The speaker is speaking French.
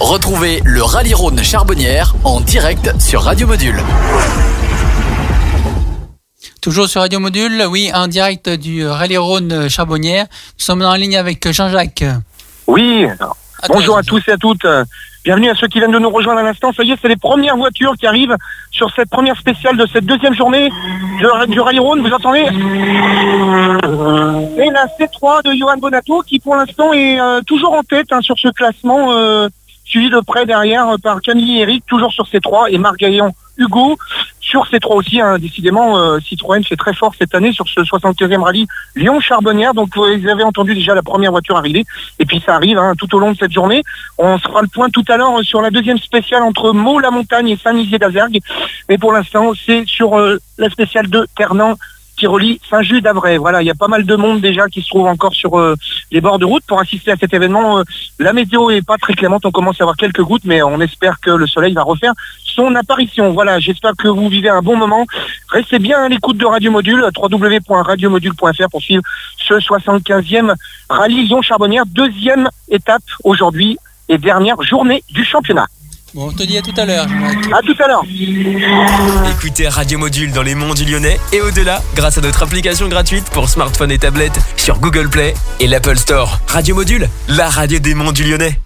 Retrouvez le Rallye Rhône Charbonnière en direct sur Radio Module. Toujours sur Radio Module, oui, en direct du Rallye Rhône Charbonnière. Nous sommes en ligne avec Jean-Jacques. Oui, bonjour à tous et à toutes. Bienvenue à ceux qui viennent de nous rejoindre à l'instant. Ça y est, c'est les premières voitures qui arrivent sur cette première spéciale de cette deuxième journée du Rallye Rhône. Vous entendez Et la C3 de Johan Bonato qui pour l'instant est euh, toujours en tête hein, sur ce classement, euh, suivi de près derrière par Camille et Eric, toujours sur C3 et Marc Gaillon Hugo sur ces trois aussi. Hein, décidément, euh, Citroën fait très fort cette année sur ce 75e rallye Lyon-Charbonnière. Donc vous avez entendu déjà la première voiture arriver. Et puis ça arrive hein, tout au long de cette journée. On fera le point tout à l'heure sur la deuxième spéciale entre Meaux-la-Montagne et Saint-Nizier d'Azergue. Mais pour l'instant, c'est sur euh, la spéciale de Ternan qui relie Saint-Just d'Avray. Voilà, il y a pas mal de monde déjà qui se trouve encore sur euh, les bords de route pour assister à cet événement. Euh, la météo est pas très clémente, on commence à avoir quelques gouttes, mais on espère que le soleil va refaire son apparition. Voilà, j'espère que vous vivez un bon moment. Restez bien à l'écoute de Radio Module, www.radiomodule.fr pour suivre ce 75e rallye Lyon Charbonnière, deuxième étape aujourd'hui et dernière journée du championnat. Bon, on te dit à tout à l'heure. À tout à l'heure. Écoutez Radio Module dans les monts du Lyonnais et au-delà grâce à notre application gratuite pour smartphone et tablette sur Google Play et l'Apple Store. Radio Module, la radio des monts du Lyonnais.